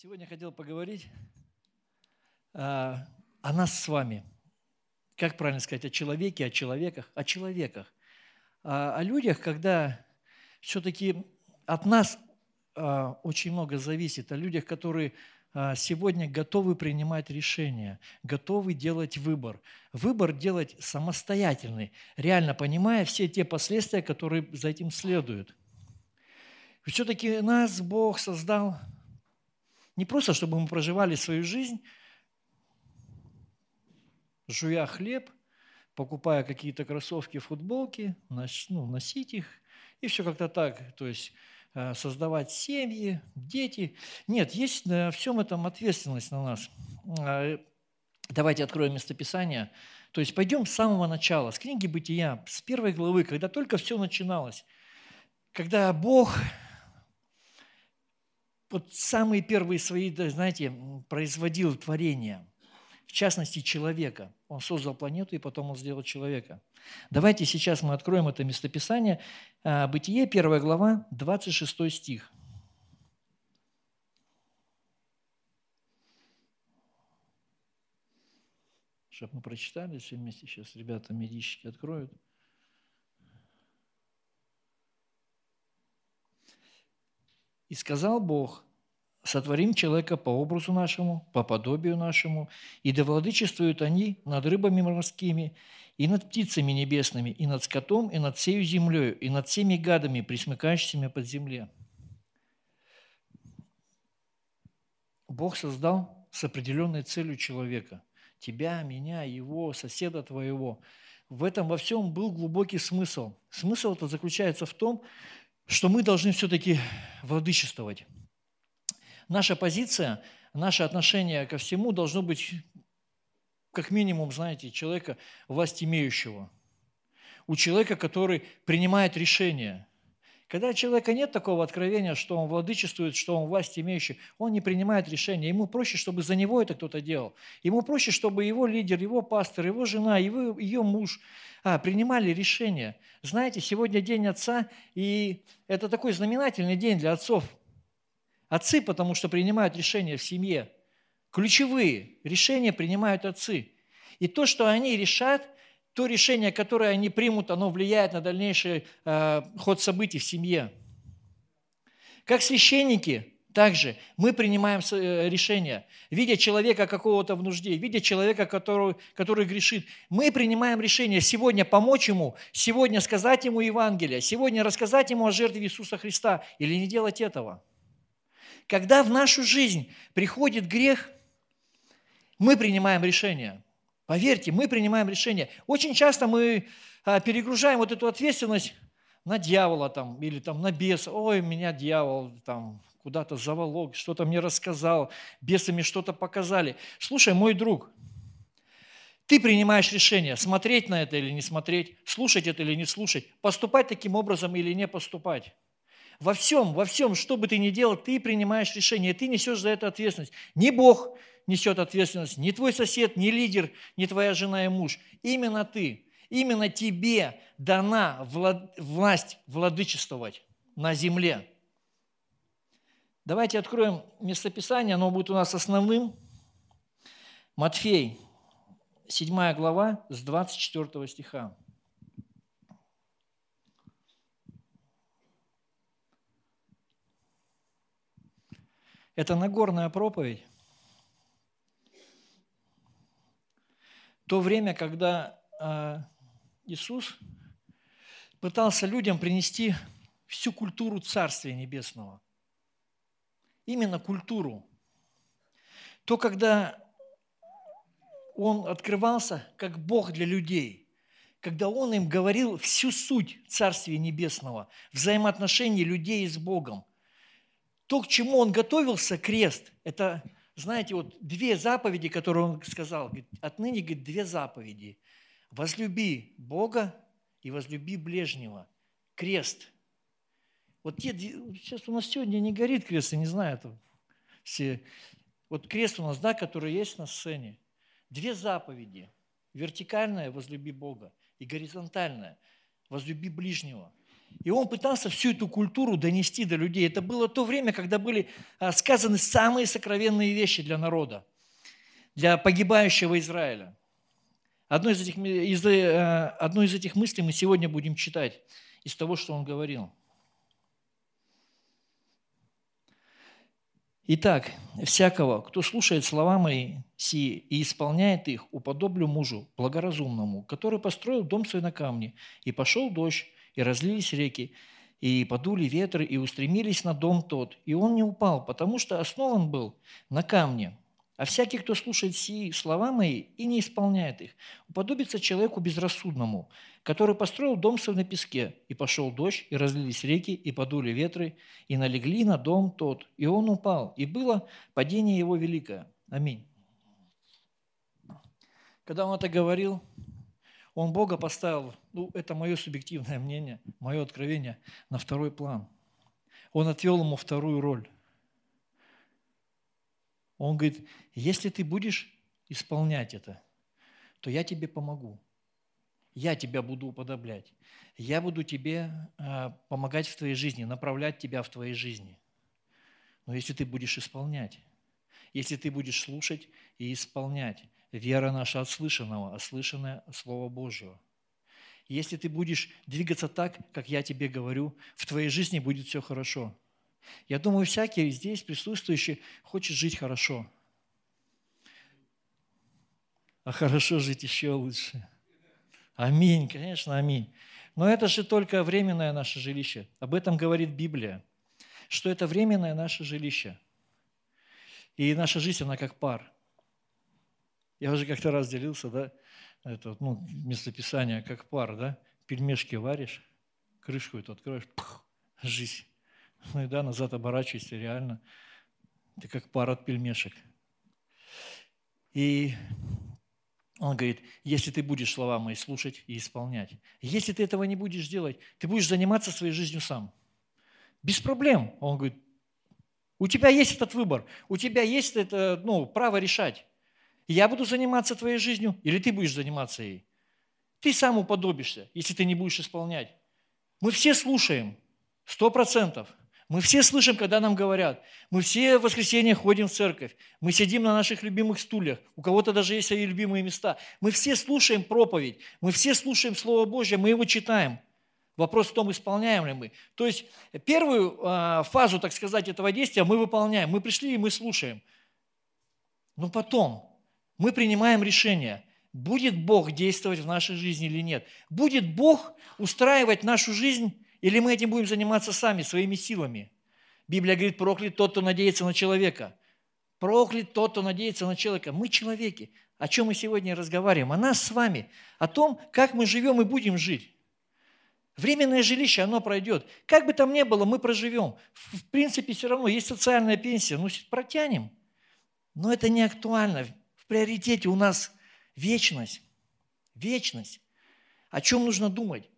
Сегодня хотел поговорить а, о нас с вами. Как правильно сказать, о человеке, о человеках, о человеках. А, о людях, когда все-таки от нас а, очень много зависит, о людях, которые а, сегодня готовы принимать решения, готовы делать выбор. Выбор делать самостоятельный, реально понимая все те последствия, которые за этим следуют. Все-таки нас Бог создал не просто, чтобы мы проживали свою жизнь, жуя хлеб, покупая какие-то кроссовки, футболки, ну, носить их, и все как-то так, то есть э, создавать семьи, дети. Нет, есть на всем этом ответственность на нас. А, давайте откроем местописание. То есть пойдем с самого начала, с книги «Бытия», с первой главы, когда только все начиналось. Когда Бог вот самые первые свои, знаете, производил творения, в частности человека. Он создал планету, и потом он сделал человека. Давайте сейчас мы откроем это местописание. А, Бытие, 1 глава, 26 стих. Чтобы мы прочитали все вместе, сейчас ребята медички откроют. И сказал Бог, сотворим человека по образу нашему, по подобию нашему, и да владычествуют они над рыбами морскими, и над птицами небесными, и над скотом, и над всею землею, и над всеми гадами, присмыкающимися под земле. Бог создал с определенной целью человека. Тебя, меня, его, соседа твоего. В этом во всем был глубокий смысл. Смысл это заключается в том, что мы должны все-таки владычествовать. Наша позиция, наше отношение ко всему должно быть как минимум, знаете, человека власть имеющего. У человека, который принимает решения. Когда у человека нет такого откровения, что он владычествует, что он власть имеющий, он не принимает решения. Ему проще, чтобы за него это кто-то делал. Ему проще, чтобы его лидер, его пастор, его жена, его, ее муж а, принимали решения. Знаете, сегодня день отца, и это такой знаменательный день для отцов. Отцы, потому что принимают решения в семье. Ключевые решения принимают отцы. И то, что они решат, то решение, которое они примут, оно влияет на дальнейший э, ход событий в семье. Как священники, также мы принимаем э, решения, видя человека какого-то в нужде, видя человека, который, который грешит. Мы принимаем решение сегодня помочь ему, сегодня сказать ему Евангелие, сегодня рассказать ему о жертве Иисуса Христа или не делать этого. Когда в нашу жизнь приходит грех, мы принимаем решение. Поверьте, мы принимаем решение. Очень часто мы а, перегружаем вот эту ответственность на дьявола там, или там на беса. Ой, меня дьявол там куда-то заволок, что-то мне рассказал, бесы мне что-то показали. Слушай, мой друг, ты принимаешь решение, смотреть на это или не смотреть, слушать это или не слушать, поступать таким образом или не поступать. Во всем, во всем, что бы ты ни делал, ты принимаешь решение, ты несешь за это ответственность. Не Бог несет ответственность, не твой сосед, не лидер, не твоя жена и муж. Именно ты, именно тебе дана власть владычествовать на земле. Давайте откроем местописание, оно будет у нас основным. Матфей, 7 глава, с 24 стиха. Это Нагорная проповедь. То время, когда а, Иисус пытался людям принести всю культуру Царствия Небесного. Именно культуру. То, когда Он открывался как Бог для людей, когда Он им говорил всю суть Царствия Небесного, взаимоотношений людей с Богом, то, к чему он готовился, крест, это, знаете, вот две заповеди, которые он сказал. Говорит, отныне, говорит, две заповеди. Возлюби Бога и возлюби ближнего. Крест. Вот те, сейчас у нас сегодня не горит крест, я не знаю, это все. Вот крест у нас, да, который есть на сцене. Две заповеди. Вертикальная – возлюби Бога, и горизонтальная – возлюби ближнего. И он пытался всю эту культуру донести до людей. Это было то время, когда были а, сказаны самые сокровенные вещи для народа, для погибающего Израиля. Одну из этих, из, э, одну из этих мыслей мы сегодня будем читать из того, что он говорил. Итак, всякого, кто слушает слова мои сии и исполняет их, уподоблю мужу благоразумному, который построил дом свой на камне, и пошел дождь, и разлились реки, и подули ветры, и устремились на дом тот, и он не упал, потому что основан был на камне. А всякий, кто слушает сии слова мои и не исполняет их, уподобится человеку безрассудному, который построил дом свой на песке, и пошел дождь, и разлились реки, и подули ветры, и налегли на дом тот, и он упал, и было падение его великое. Аминь. Когда он это говорил, он Бога поставил, ну, это мое субъективное мнение, мое откровение, на второй план. Он отвел ему вторую роль. Он говорит, если ты будешь исполнять это, то я тебе помогу. Я тебя буду уподоблять. Я буду тебе э, помогать в твоей жизни, направлять тебя в твоей жизни. Но если ты будешь исполнять, если ты будешь слушать и исполнять, вера наша от слышанного, а слышанное – Слово Божьего. Если ты будешь двигаться так, как я тебе говорю, в твоей жизни будет все хорошо – я думаю, всякий здесь присутствующий хочет жить хорошо. А хорошо жить еще лучше. Аминь, конечно, аминь. Но это же только временное наше жилище. Об этом говорит Библия, что это временное наше жилище. И наша жизнь, она как пар. Я уже как-то раз делился, да, это, ну, местописание, как пар, да, пельмешки варишь, крышку эту откроешь, пух, жизнь. Ну и да, назад оборачивайся, реально. Ты как пар от пельмешек. И он говорит, если ты будешь слова мои слушать и исполнять, если ты этого не будешь делать, ты будешь заниматься своей жизнью сам. Без проблем. Он говорит, у тебя есть этот выбор, у тебя есть это ну, право решать. Я буду заниматься твоей жизнью или ты будешь заниматься ей. Ты сам уподобишься, если ты не будешь исполнять. Мы все слушаем, сто процентов. Мы все слышим, когда нам говорят. Мы все в воскресенье ходим в церковь. Мы сидим на наших любимых стульях. У кого-то даже есть свои любимые места. Мы все слушаем проповедь. Мы все слушаем Слово Божье. Мы его читаем. Вопрос в том, исполняем ли мы. То есть первую э, фазу, так сказать, этого действия мы выполняем. Мы пришли и мы слушаем. Но потом мы принимаем решение, будет Бог действовать в нашей жизни или нет. Будет Бог устраивать нашу жизнь или мы этим будем заниматься сами, своими силами? Библия говорит, проклят тот, кто надеется на человека. Проклят тот, кто надеется на человека. Мы человеки. О чем мы сегодня разговариваем? О нас с вами. О том, как мы живем и будем жить. Временное жилище, оно пройдет. Как бы там ни было, мы проживем. В принципе, все равно есть социальная пенсия. Ну, протянем. Но это не актуально. Приоритете у нас вечность. Вечность. О чем нужно думать?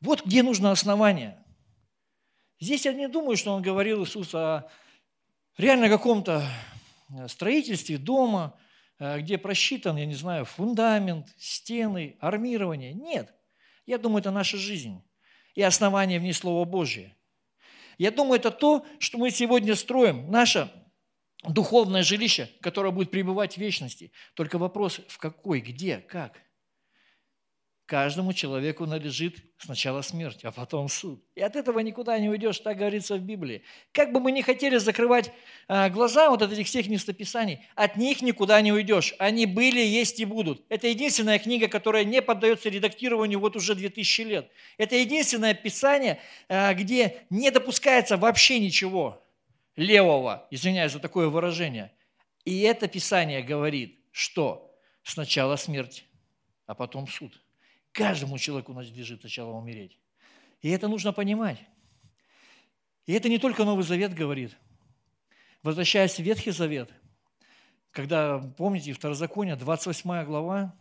Вот где нужно основание. Здесь я не думаю, что он говорил Иисус о реально каком-то э, строительстве дома, э, где просчитан, я не знаю, фундамент, стены, армирование. Нет. Я думаю, это наша жизнь и основание в ней Слова Божие. Я думаю, это то, что мы сегодня строим, наше духовное жилище, которое будет пребывать в вечности. Только вопрос, в какой, где, как – Каждому человеку належит сначала смерть, а потом суд. И от этого никуда не уйдешь, так говорится в Библии. Как бы мы ни хотели закрывать а, глаза вот от этих всех местописаний, от них никуда не уйдешь. Они были, есть и будут. Это единственная книга, которая не поддается редактированию вот уже 2000 лет. Это единственное писание, а, где не допускается вообще ничего левого, извиняюсь за такое выражение. И это писание говорит, что сначала смерть, а потом суд – Каждому человеку надлежит сначала умереть. И это нужно понимать. И это не только Новый Завет говорит. Возвращаясь в Ветхий Завет, когда, помните, Второзаконие, 28 глава,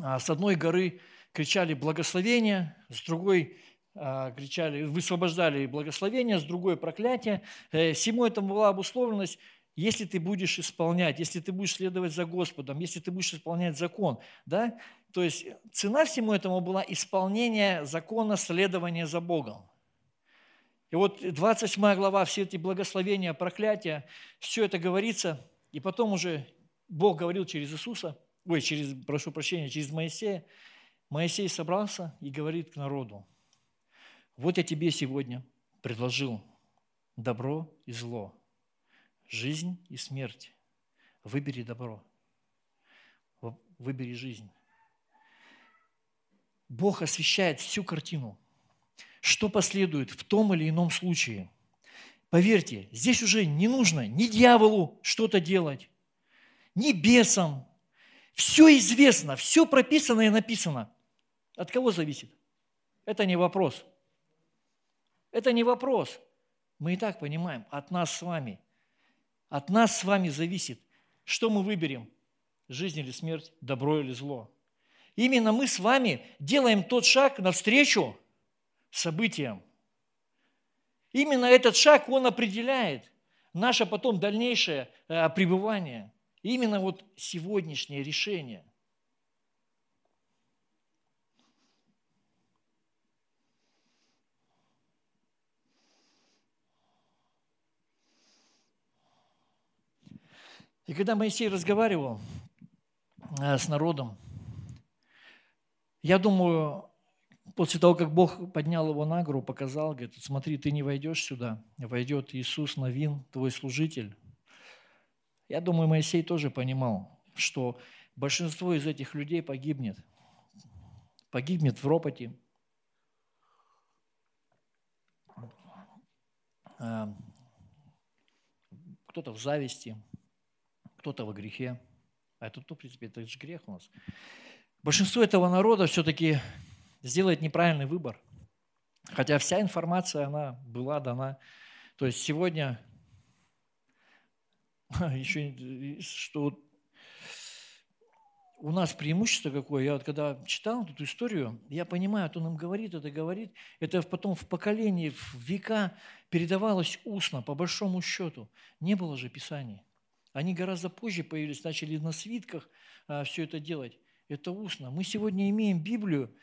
а, с одной горы кричали благословение, с другой кричали, высвобождали благословение, с другой проклятие. Э, всему этому была обусловленность если ты будешь исполнять, если ты будешь следовать за Господом, если ты будешь исполнять закон, да, то есть цена всему этому была исполнение закона, следование за Богом. И вот 28 глава, все эти благословения, проклятия, все это говорится, и потом уже Бог говорил через Иисуса, ой, через, прошу прощения, через Моисея. Моисей собрался и говорит к народу, вот я тебе сегодня предложил добро и зло, жизнь и смерть. Выбери добро, выбери жизнь. Бог освещает всю картину. Что последует в том или ином случае? Поверьте, здесь уже не нужно ни дьяволу что-то делать, ни бесам. Все известно, все прописано и написано. От кого зависит? Это не вопрос. Это не вопрос. Мы и так понимаем, от нас с вами. От нас с вами зависит, что мы выберем, жизнь или смерть, добро или зло. Именно мы с вами делаем тот шаг навстречу событиям. Именно этот шаг, он определяет наше потом дальнейшее э, пребывание. Именно вот сегодняшнее решение. И когда Моисей разговаривал э, с народом, я думаю, после того, как Бог поднял его на гору, показал, говорит, смотри, ты не войдешь сюда, войдет Иисус Новин, твой служитель. Я думаю, Моисей тоже понимал, что большинство из этих людей погибнет. Погибнет в ропоте, а, кто-то в зависти, кто-то во грехе. А это, в принципе, это же грех у нас. Большинство этого народа все-таки сделает неправильный выбор. Хотя вся информация, она была дана. То есть сегодня еще что у нас преимущество какое, я вот когда читал эту историю, я понимаю, вот он им говорит, это говорит, это потом в поколении, в века передавалось устно, по большому счету. Не было же Писаний. Они гораздо позже появились, начали на свитках а, все это делать. Это устно. Мы сегодня имеем Библию,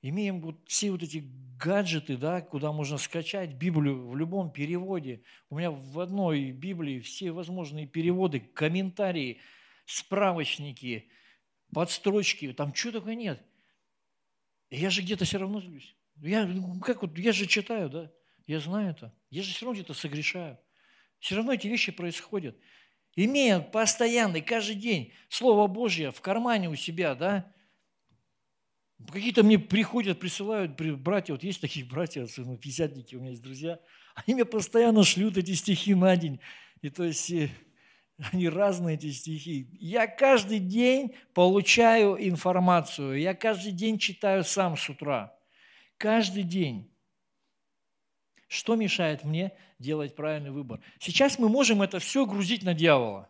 имеем вот все вот эти гаджеты, да, куда можно скачать Библию в любом переводе. У меня в одной Библии все возможные переводы, комментарии, справочники, подстрочки, там чего только нет. Я же где-то все равно злюсь. Я, ну, как вот, я же читаю, да, я знаю это. Я же все равно где-то согрешаю. Все равно эти вещи происходят. Имея постоянный, каждый день Слово Божье в кармане у себя, да, Какие-то мне приходят, присылают братья, вот есть такие братья, ну, пятидесятники, у меня есть друзья, они мне постоянно шлют эти стихи на день. И то есть э, они разные, эти стихи. Я каждый день получаю информацию, я каждый день читаю сам с утра. Каждый день. Что мешает мне делать правильный выбор? Сейчас мы можем это все грузить на дьявола.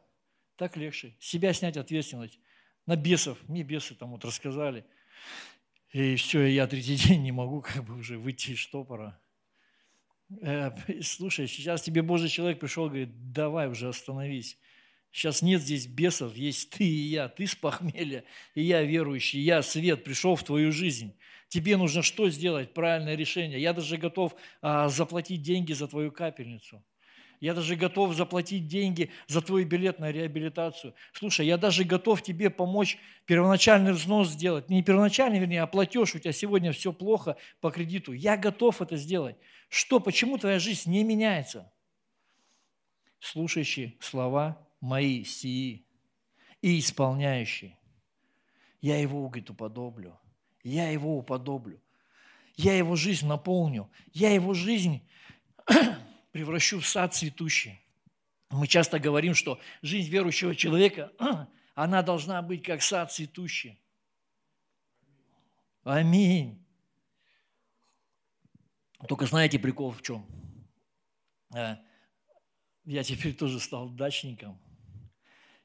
Так легче. Себя снять ответственность. На бесов. Мне бесы там вот рассказали. И все, я третий день не могу как бы уже выйти из штопора. Э, слушай, сейчас тебе Божий человек пришел, говорит, давай уже остановись. Сейчас нет здесь бесов, есть ты и я. Ты с похмелья, и я верующий, я свет, пришел в твою жизнь. Тебе нужно что сделать? Правильное решение. Я даже готов а, заплатить деньги за твою капельницу. Я даже готов заплатить деньги за твой билет на реабилитацию. Слушай, я даже готов тебе помочь первоначальный взнос сделать. Не первоначальный, вернее, а платеж. У тебя сегодня все плохо по кредиту. Я готов это сделать. Что, почему твоя жизнь не меняется? Слушающие слова мои сии и исполняющие. Я его, говорит, уподоблю. Я его уподоблю. Я его жизнь наполню. Я его жизнь превращу в сад цветущий. Мы часто говорим, что жизнь верующего человека, она должна быть как сад цветущий. Аминь. Только знаете, прикол в чем? Э, я теперь тоже стал дачником.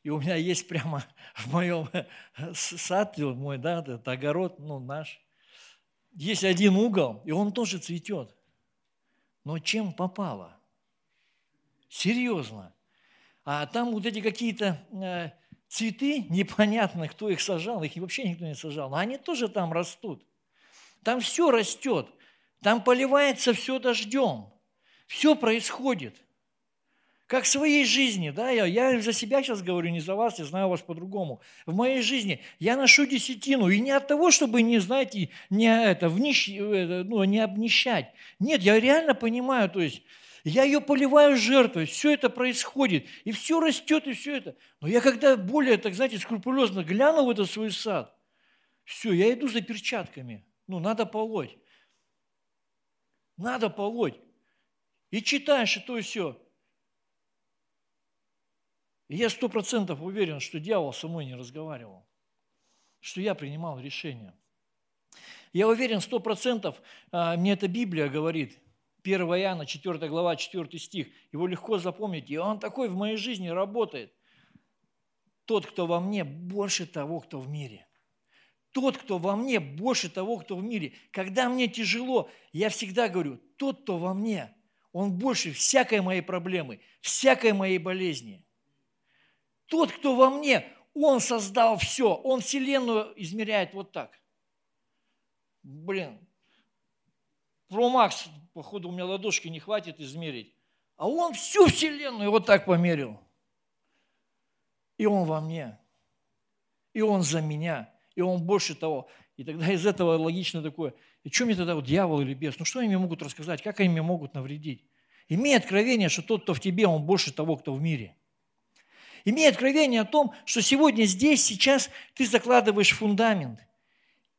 И у меня есть прямо в моем саде, мой, да, это огород, ну, наш. Есть один угол, и он тоже цветет. Но чем попало? Серьезно. А там вот эти какие-то э, цветы, непонятно, кто их сажал, их вообще никто не сажал, но они тоже там растут. Там все растет. Там поливается все дождем. Все происходит. Как в своей жизни, да, я, я за себя сейчас говорю, не за вас, я знаю вас по-другому. В моей жизни я ношу десятину, и не от того, чтобы, не, знаете, не, это, внищ, э, ну, не обнищать. Нет, я реально понимаю, то есть я ее поливаю жертвой, все это происходит, и все растет, и все это. Но я когда более, так знаете, скрупулезно гляну в этот свой сад, все, я иду за перчатками. Ну, надо полоть. Надо полоть. И читаешь, и то и все. И я сто процентов уверен, что дьявол со мной не разговаривал, что я принимал решение. Я уверен сто процентов, а, мне эта Библия говорит, 1 Иоанна, 4 глава, 4 стих, его легко запомнить, и он такой в моей жизни работает. Тот, кто во мне, больше того, кто в мире. Тот, кто во мне, больше того, кто в мире. Когда мне тяжело, я всегда говорю, тот, кто во мне, он больше всякой моей проблемы, всякой моей болезни – тот, кто во мне, он создал все. Он Вселенную измеряет вот так. Блин, Pro Max, походу, у меня ладошки не хватит измерить. А он всю Вселенную вот так померил. И он во мне. И он за меня. И он больше того. И тогда из этого логично такое, и что мне тогда вот дьявол или бес? Ну что они мне могут рассказать? Как они мне могут навредить? Имей откровение, что тот, кто в тебе, он больше того, кто в мире. Имей откровение о том, что сегодня здесь, сейчас ты закладываешь фундамент.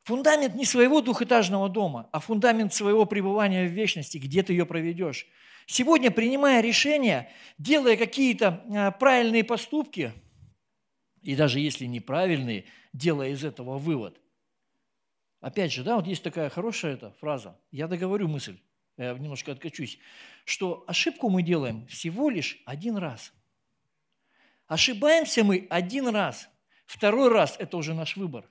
Фундамент не своего двухэтажного дома, а фундамент своего пребывания в вечности, где ты ее проведешь. Сегодня, принимая решения, делая какие-то а, правильные поступки, и даже если неправильные, делая из этого вывод. Опять же, да, вот есть такая хорошая эта фраза, я договорю мысль, я немножко откачусь, что ошибку мы делаем всего лишь один раз – Ошибаемся мы один раз, второй раз – это уже наш выбор.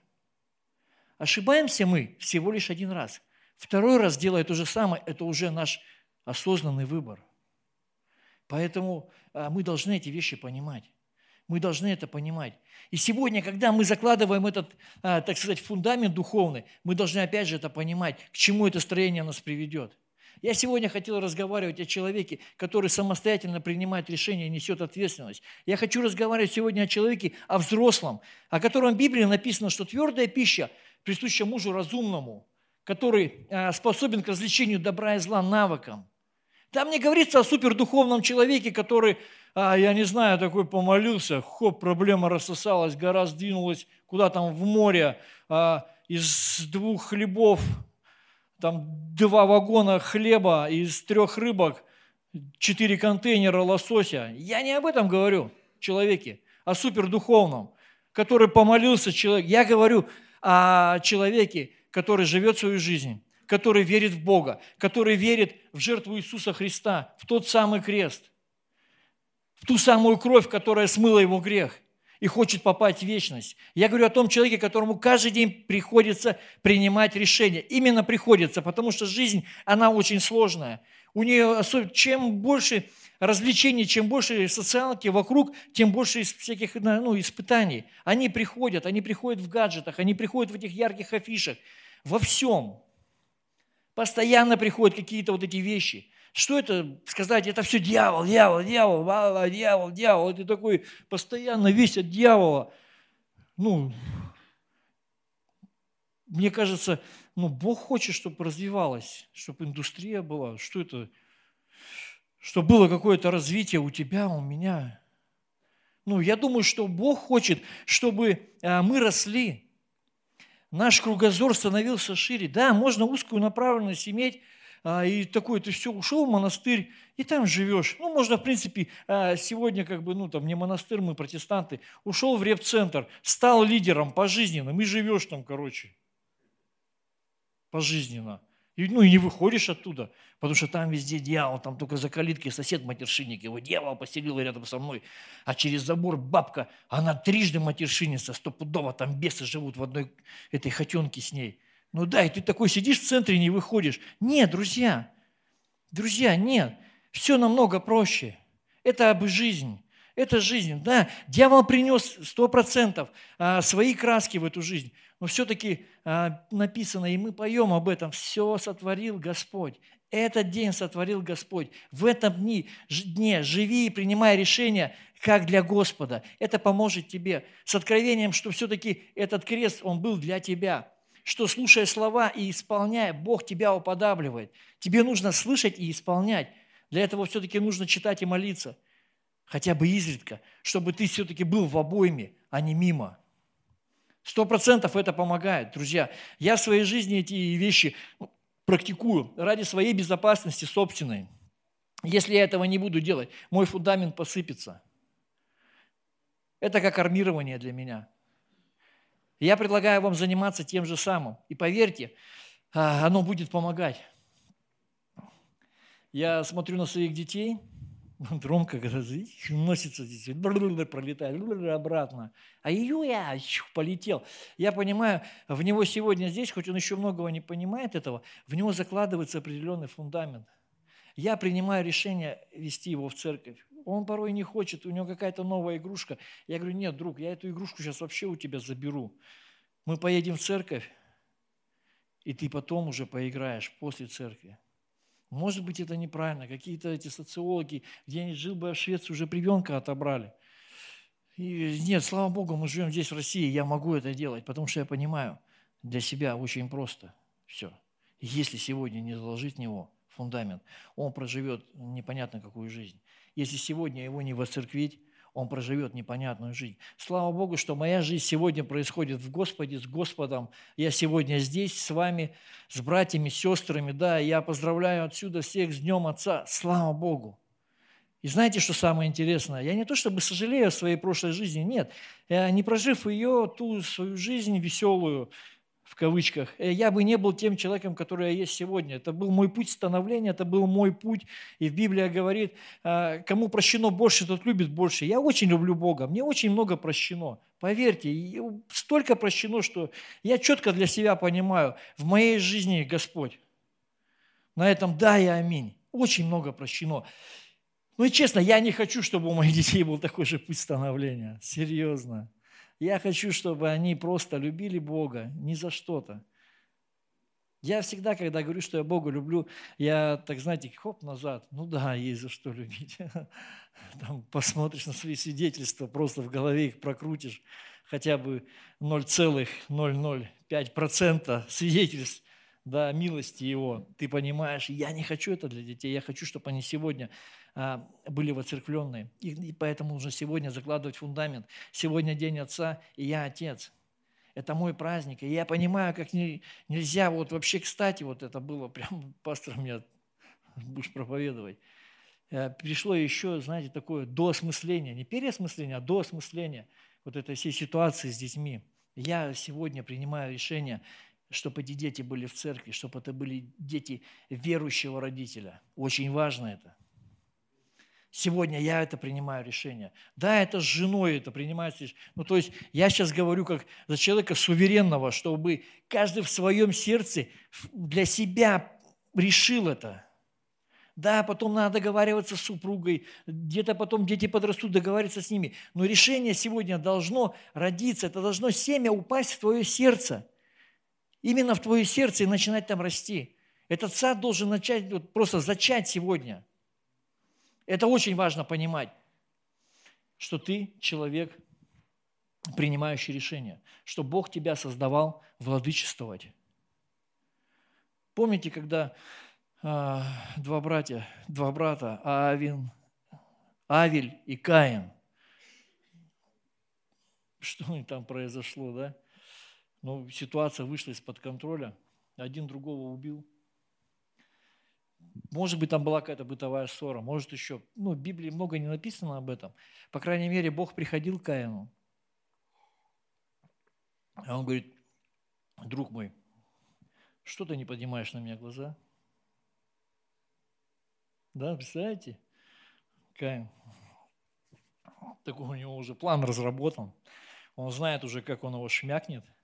Ошибаемся мы всего лишь один раз. Второй раз делая то же самое – это уже наш осознанный выбор. Поэтому а, мы должны эти вещи понимать. Мы должны это понимать. И сегодня, когда мы закладываем этот, а, так сказать, фундамент духовный, мы должны опять же это понимать, к чему это строение нас приведет. Я сегодня хотел разговаривать о человеке, который самостоятельно принимает решения и несет ответственность. Я хочу разговаривать сегодня о человеке, о взрослом, о котором в Библии написано, что твердая пища присуща мужу разумному, который а, способен к развлечению добра и зла навыкам. Там не говорится о супердуховном человеке, который, а, я не знаю, такой помолился, хоп, проблема рассосалась, гора сдвинулась куда там в море, а, из двух хлебов там два вагона хлеба из трех рыбок, четыре контейнера лосося. Я не об этом говорю, человеке, о супердуховном, который помолился человек. Я говорю о человеке, который живет свою жизнь, который верит в Бога, который верит в жертву Иисуса Христа, в тот самый крест, в ту самую кровь, которая смыла его грех – и хочет попасть в вечность. Я говорю о том человеке, которому каждый день приходится принимать решения. Именно приходится, потому что жизнь, она очень сложная. У нее, чем больше развлечений, чем больше социалки вокруг, тем больше всяких ну, испытаний. Они приходят, они приходят в гаджетах, они приходят в этих ярких афишах, во всем. Постоянно приходят какие-то вот эти вещи. Что это сказать? Это все дьявол, дьявол, дьявол, дьявол, дьявол, дьявол. Ты такой постоянно весь от дьявола. Ну, мне кажется, ну, Бог хочет, чтобы развивалась, чтобы индустрия была. Что это? Чтобы было какое-то развитие у тебя, у меня. Ну, я думаю, что Бог хочет, чтобы а, мы росли. Наш кругозор становился шире. Да, можно узкую направленность иметь, и такой, ты все, ушел в монастырь, и там живешь. Ну, можно, в принципе, а, сегодня как бы, ну, там, не монастырь, мы протестанты, ушел в реп-центр, стал лидером пожизненным и живешь там, короче, пожизненно. И, ну, и не выходишь оттуда, потому что там везде дьявол, там только за калиткой сосед матершинник, его дьявол поселил рядом со мной, а через забор бабка, она трижды матершинница, стопудово, там бесы живут в одной этой хотенке с ней – ну да, и ты такой сидишь в центре и не выходишь. Нет, друзья, друзья, нет. Все намного проще. Это об жизнь. Это жизнь, да. Дьявол принес сто процентов а, свои краски в эту жизнь. Но все-таки а, написано, и мы поем об этом, все сотворил Господь. Этот день сотворил Господь. В этом дне, дне живи и принимай решения, как для Господа. Это поможет тебе с откровением, что все-таки этот крест, он был для тебя. Что, слушая слова и исполняя, Бог тебя уподабливает. Тебе нужно слышать и исполнять. Для этого все-таки нужно читать и молиться. Хотя бы изредка, чтобы ты все-таки был в обойме, а не мимо. Сто процентов это помогает, друзья. Я в своей жизни эти вещи ну, практикую ради своей безопасности собственной. Если я этого не буду делать, мой фундамент посыпется. Это как армирование для меня. Я предлагаю вам заниматься тем же самым. И поверьте, а, оно будет помогать. Я смотрю на своих детей – Ромка носится здесь, пролетает обратно. А ее я полетел. Я понимаю, в него сегодня здесь, хоть он еще многого не понимает этого, в него закладывается определенный фундамент. Я принимаю решение вести его в церковь. Он порой не хочет, у него какая-то новая игрушка. Я говорю, нет, друг, я эту игрушку сейчас вообще у тебя заберу. Мы поедем в церковь, и ты потом уже поиграешь после церкви. Может быть, это неправильно. Какие-то эти социологи, где-нибудь жил бы в Швеции, уже ребенка отобрали. И нет, слава Богу, мы живем здесь, в России, я могу это делать, потому что я понимаю, для себя очень просто все. Если сегодня не заложить в него фундамент, он проживет непонятно какую жизнь. Если сегодня его не воцерквить, он проживет непонятную жизнь. Слава Богу, что моя жизнь сегодня происходит в Господе, с Господом. Я сегодня здесь с вами, с братьями, сестрами. Да, я поздравляю отсюда всех с Днем Отца. Слава Богу. И знаете, что самое интересное? Я не то чтобы сожалею о своей прошлой жизни, нет. Я, не прожив ее, ту свою жизнь веселую, в кавычках, э, я бы не был тем человеком, который я есть сегодня. Это был мой путь становления, это был мой путь. И в Библии говорит, «А, кому прощено больше, тот любит больше. Я очень люблю Бога, мне очень много прощено. Поверьте, столько прощено, что я четко для себя понимаю, в моей жизни Господь. На этом да и аминь. Очень много прощено. Ну и честно, я не хочу, чтобы у моих детей был такой же путь становления. Серьезно. Я хочу, чтобы они просто любили Бога не за что-то. Я всегда, когда говорю, что я Бога люблю, я так, знаете, хоп, назад. Ну да, есть за что любить. Там посмотришь на свои свидетельства, просто в голове их прокрутишь. Хотя бы 0,005% свидетельств да, милости Его. Ты понимаешь, я не хочу это для детей, я хочу, чтобы они сегодня были воцерквленные. И поэтому нужно сегодня закладывать фундамент. Сегодня день Отца, и я Отец. Это мой праздник. И я понимаю, как не, нельзя, вот вообще, кстати, вот это было, прям пастор мне будешь проповедовать. Э, пришло еще, знаете, такое доосмысление, не переосмысление, а доосмысление вот этой всей ситуации с детьми. Я сегодня принимаю решение, чтобы эти дети были в церкви, чтобы это были дети верующего родителя. Очень важно это. Сегодня я это принимаю решение. Да, это с женой это принимается. Ну, то есть я сейчас говорю как за человека суверенного, чтобы каждый в своем сердце для себя решил это. Да, потом надо договариваться с супругой, где-то потом дети подрастут, договариваться с ними. Но решение сегодня должно родиться, это должно семя упасть в твое сердце. Именно в твое сердце и начинать там расти. Этот сад должен начать, вот просто зачать сегодня – это очень важно понимать, что ты человек, принимающий решения, что Бог тебя создавал владычествовать. Помните, когда а, два братья, два брата, Авин, Авель и Каин, что у них там произошло, да? Ну, ситуация вышла из-под контроля, один другого убил – может быть, там была какая-то бытовая ссора, может еще. Ну, в Библии много не написано об этом. По крайней мере, Бог приходил к Каину. А он говорит, друг мой, что ты не поднимаешь на меня глаза? Да, представляете? Каин. Такой у него уже план разработан. Он знает уже, как он его шмякнет –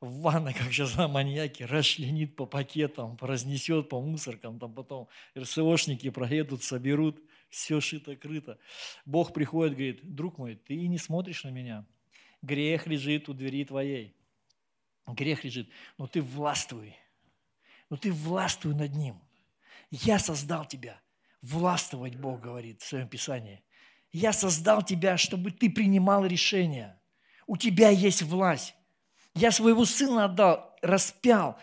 в ванной, как сейчас на маньяки, расчленит по пакетам, разнесет по мусоркам, там потом РСОшники проедут, соберут, все шито-крыто. Бог приходит, говорит, друг мой, ты не смотришь на меня, грех лежит у двери твоей. Грех лежит, но ты властвуй. Но ты властвуй над ним. Я создал тебя. Властвовать, Бог говорит в своем Писании. Я создал тебя, чтобы ты принимал решения. У тебя есть власть. Я своего сына отдал, распял,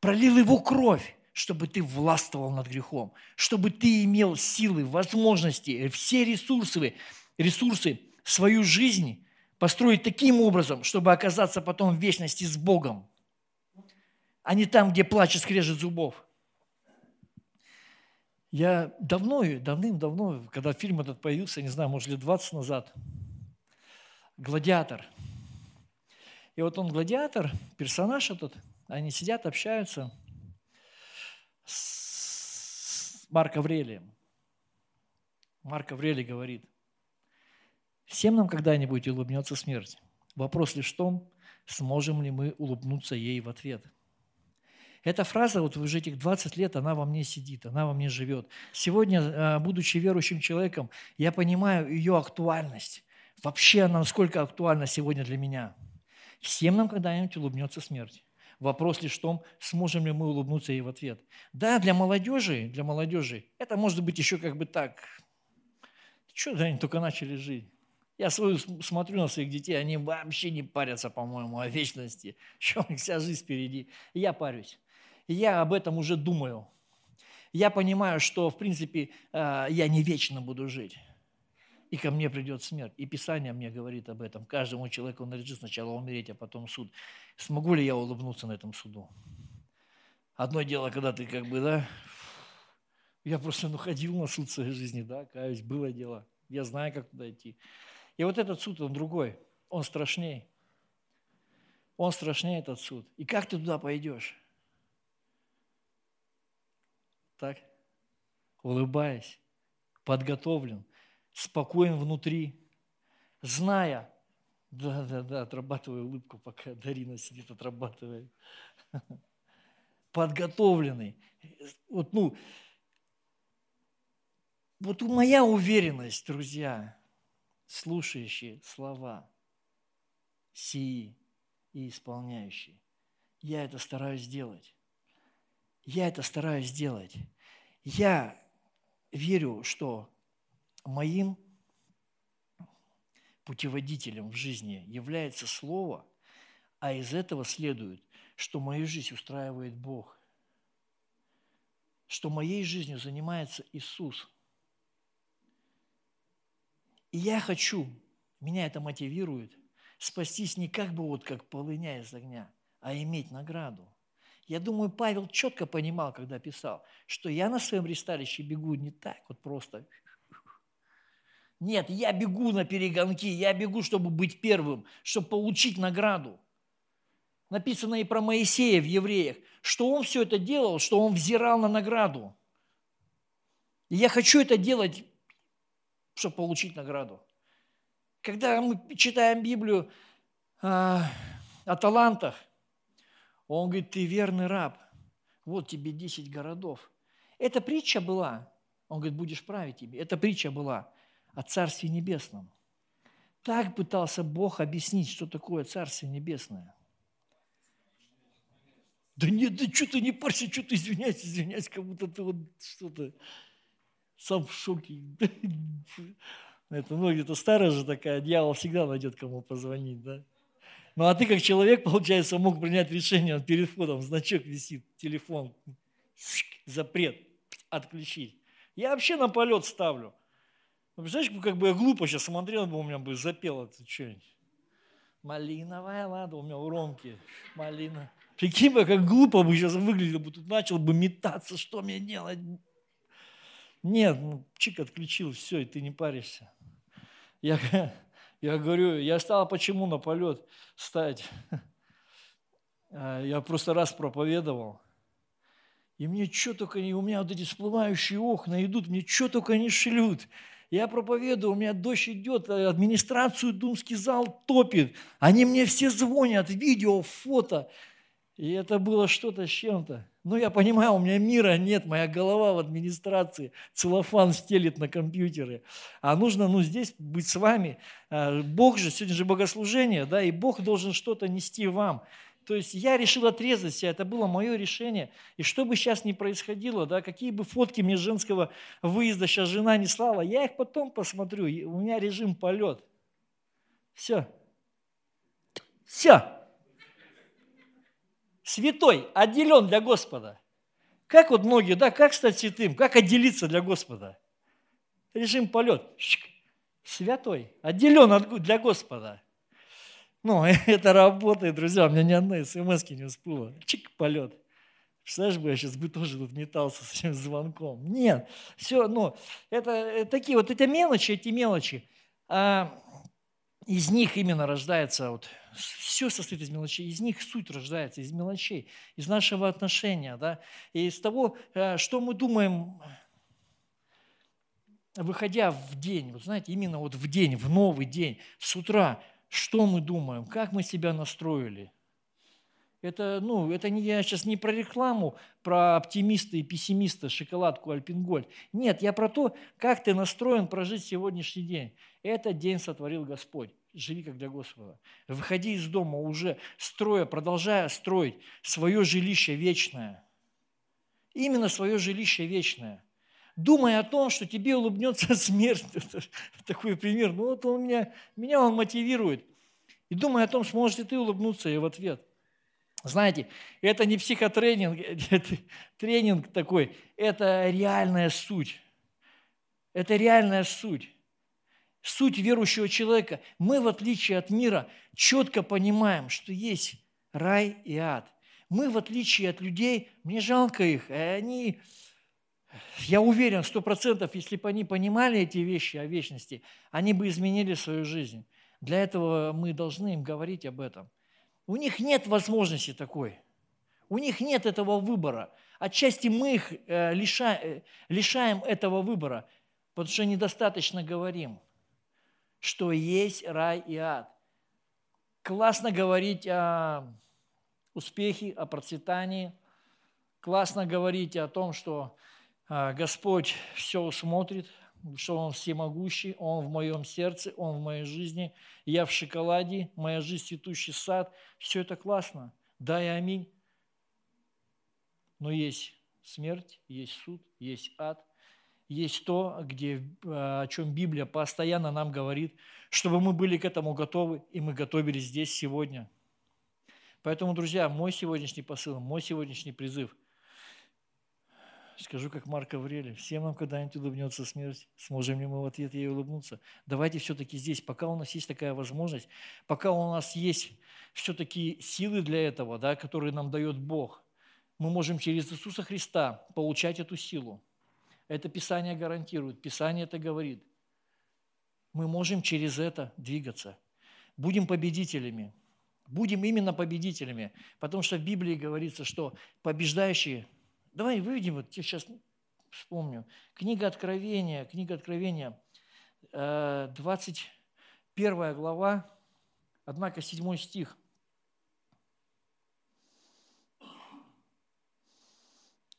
пролил его кровь, чтобы ты властвовал над грехом, чтобы ты имел силы, возможности, все ресурсы, ресурсы, свою жизнь построить таким образом, чтобы оказаться потом в вечности с Богом, а не там, где плач и скрежет зубов. Я давно, давным-давно, когда фильм этот появился, не знаю, может, лет 20 назад, «Гладиатор». И вот он гладиатор, персонаж этот, они сидят, общаются с Марк Аврелием. Марк Аврелий говорит, всем нам когда-нибудь улыбнется смерть. Вопрос лишь в том, сможем ли мы улыбнуться ей в ответ – эта фраза вот уже этих 20 лет, она во мне сидит, она во мне живет. Сегодня, а, будучи верующим человеком, я понимаю ее актуальность. Вообще она насколько актуальна сегодня для меня. Всем нам когда-нибудь улыбнется смерть. Вопрос лишь в том, сможем ли мы улыбнуться ей в ответ. Да, для молодежи, для молодежи это может быть еще как бы так. Что они только начали жить. Я свою смотрю на своих детей, они вообще не парятся, по-моему, о вечности. Еще у них вся жизнь впереди. Я парюсь я об этом уже думаю. Я понимаю, что, в принципе, э, я не вечно буду жить. И ко мне придет смерть. И Писание мне говорит об этом. Каждому человеку надлежит сначала умереть, а потом суд. Смогу ли я улыбнуться на этом суду? Одно дело, когда ты как бы, да, я просто ну, ходил на суд своей жизни, да, каюсь, было дело. Я знаю, как туда идти. И вот этот суд, он другой, он страшнее. Он страшнее, этот суд. И как ты туда пойдешь? так? Улыбаясь, подготовлен, спокоен внутри, зная, да, да, да, отрабатываю улыбку, пока Дарина сидит, отрабатывает. Подготовленный. Вот, ну, вот моя уверенность, друзья, слушающие слова сии и исполняющие, я это стараюсь делать. Я это стараюсь делать. Я верю, что моим путеводителем в жизни является Слово, а из этого следует, что мою жизнь устраивает Бог, что моей жизнью занимается Иисус. И я хочу, меня это мотивирует, спастись не как бы вот как полыня из огня, а иметь награду – я думаю, Павел четко понимал, когда писал, что я на своем ресталище бегу не так вот просто. Нет, я бегу на перегонки, я бегу, чтобы быть первым, чтобы получить награду. Написано и про Моисея в Евреях, что он все это делал, что он взирал на награду. И я хочу это делать, чтобы получить награду. Когда мы читаем Библию а, о талантах, он говорит, ты верный раб, вот тебе 10 городов. Эта притча была, он говорит, будешь править тебе. Эта притча была о Царстве Небесном. Так пытался Бог объяснить, что такое Царствие Небесное. Да нет, да что ты не парься, что ты извиняйся, извиняйся, как будто ты вот что-то сам в шоке. Это, ну, это старая же такая, дьявол всегда найдет, кому позвонить, да? Ну а ты как человек, получается, мог принять решение, он перед входом значок висит, телефон, запрет, отключить. Я вообще на полет ставлю. Ну, представляешь, как бы я глупо сейчас смотрел бы, у меня бы запело это что-нибудь. Малиновая лада, у меня у Ромки, малина. Прикинь бы, как глупо бы сейчас выглядел бы, тут начал бы метаться, что мне делать. Нет, ну, чик отключил, все, и ты не паришься. Я я говорю, я стал почему на полет стать? А, я просто раз проповедовал. И мне что только не, у меня вот эти всплывающие окна идут, мне что только не шлют. Я проповедую, у меня дождь идет, а администрацию Думский зал топит. Они мне все звонят, видео, фото. И это было что-то с чем-то. Ну, я понимаю, у меня мира нет, моя голова в администрации, целлофан стелит на компьютеры. А нужно, ну, здесь быть с вами. А, Бог же, сегодня же богослужение, да, и Бог должен что-то нести вам. То есть я решил отрезать себя, это было мое решение. И что бы сейчас ни происходило, да, какие бы фотки мне женского выезда сейчас жена не слала, я их потом посмотрю. У меня режим полет. Все. Все. Святой, отделен для Господа. Как вот многие, да, как стать святым, как отделиться для Господа? Режим полет. Святой, отделен для Господа. Ну, это работает, друзья, у меня ни одной смс не всплыла. Чик, полет. Представляешь, бы я сейчас бы тоже тут метался с этим звонком. Нет, все, ну, это, это такие вот эти мелочи, эти мелочи. А, из них именно рождается, вот, все состоит из мелочей, из них суть рождается, из мелочей, из нашего отношения, да, и из того, э, что мы думаем, выходя в день, вот знаете, именно вот в день, в новый день, с утра, что мы думаем, как мы себя настроили. Это, ну, это не, я сейчас не про рекламу, про оптимиста и пессимиста, шоколадку Альпингольд. Нет, я про то, как ты настроен прожить сегодняшний день. Этот день сотворил Господь. Живи как для Господа. Выходи из дома уже строя, продолжая строить свое жилище вечное. Именно свое жилище вечное – думая о том, что тебе улыбнется смерть. Это такой пример. Ну вот он меня, меня он мотивирует. И думая о том, сможешь ли ты улыбнуться ей в ответ. Знаете, это не психотренинг, это тренинг такой, это реальная суть. Это реальная суть. Суть верующего человека. Мы, в отличие от мира, четко понимаем, что есть рай и ад. Мы, в отличие от людей, мне жалко их, они я уверен, сто процентов, если бы они понимали эти вещи о вечности, они бы изменили свою жизнь. Для этого мы должны им говорить об этом. У них нет возможности такой. У них нет этого выбора. Отчасти мы их э, лишаем, лишаем этого выбора, потому что недостаточно говорим, что есть рай и ад. Классно говорить о успехе, о процветании. Классно говорить о том, что Господь все усмотрит, что Он всемогущий, Он в моем сердце, Он в моей жизни, я в шоколаде, моя жизнь цветущий сад. Все это классно. Да и аминь. Но есть смерть, есть суд, есть ад, есть то, где, а, о чем Библия постоянно нам говорит, чтобы мы были к этому готовы, и мы готовились здесь сегодня. Поэтому, друзья, мой сегодняшний посыл, мой сегодняшний призыв – Скажу, как Марк Аврелий, всем нам когда-нибудь улыбнется смерть, сможем ли мы в ответ ей улыбнуться. Давайте все-таки здесь, пока у нас есть такая возможность, пока у нас есть все-таки силы для этого, да, которые нам дает Бог, мы можем через Иисуса Христа получать эту силу. Это Писание гарантирует, Писание это говорит. Мы можем через это двигаться. Будем победителями. Будем именно победителями, потому что в Библии говорится, что побеждающие – Давай выведем, вот я сейчас вспомню. Книга Откровения, книга Откровения, 21 э, глава, однако 7 стих.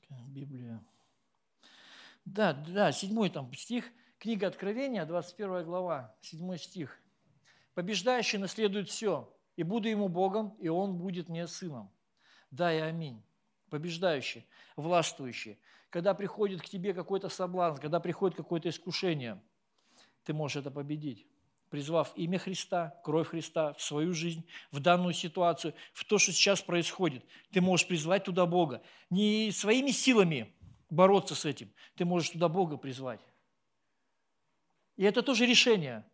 Библия. Да, да, 7 там стих, книга Откровения, 21 глава, 7 стих. «Побеждающий наследует все, и буду ему Богом, и он будет мне сыном». Да и аминь побеждающий, властвующий. Когда приходит к тебе какой-то соблазн, когда приходит какое-то искушение, ты можешь это победить призвав имя Христа, кровь Христа в свою жизнь, в данную ситуацию, в то, что сейчас происходит. Ты можешь призвать туда Бога. Не своими силами бороться с этим, ты можешь туда Бога призвать. И это тоже решение.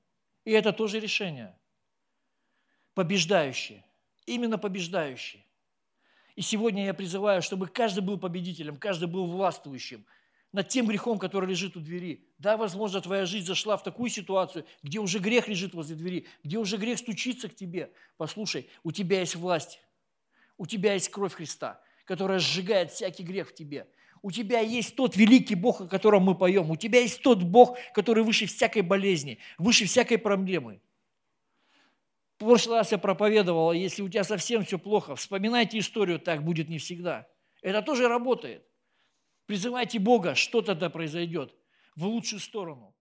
И это тоже решение. Побеждающее. Именно побеждающее. И сегодня я призываю, чтобы каждый был победителем, каждый был властвующим над тем грехом, который лежит у двери. Да, возможно, твоя жизнь зашла в такую ситуацию, где уже грех лежит возле двери, где уже грех стучится к тебе. Послушай, у тебя есть власть, у тебя есть кровь Христа, которая сжигает всякий грех в тебе. У тебя есть тот великий Бог, о котором мы поем. У тебя есть тот Бог, который выше всякой болезни, выше всякой проблемы. В прошлый раз я проповедовал, если у тебя совсем все плохо, вспоминайте историю, так будет не всегда. Это тоже работает. Призывайте Бога, что тогда произойдет в лучшую сторону.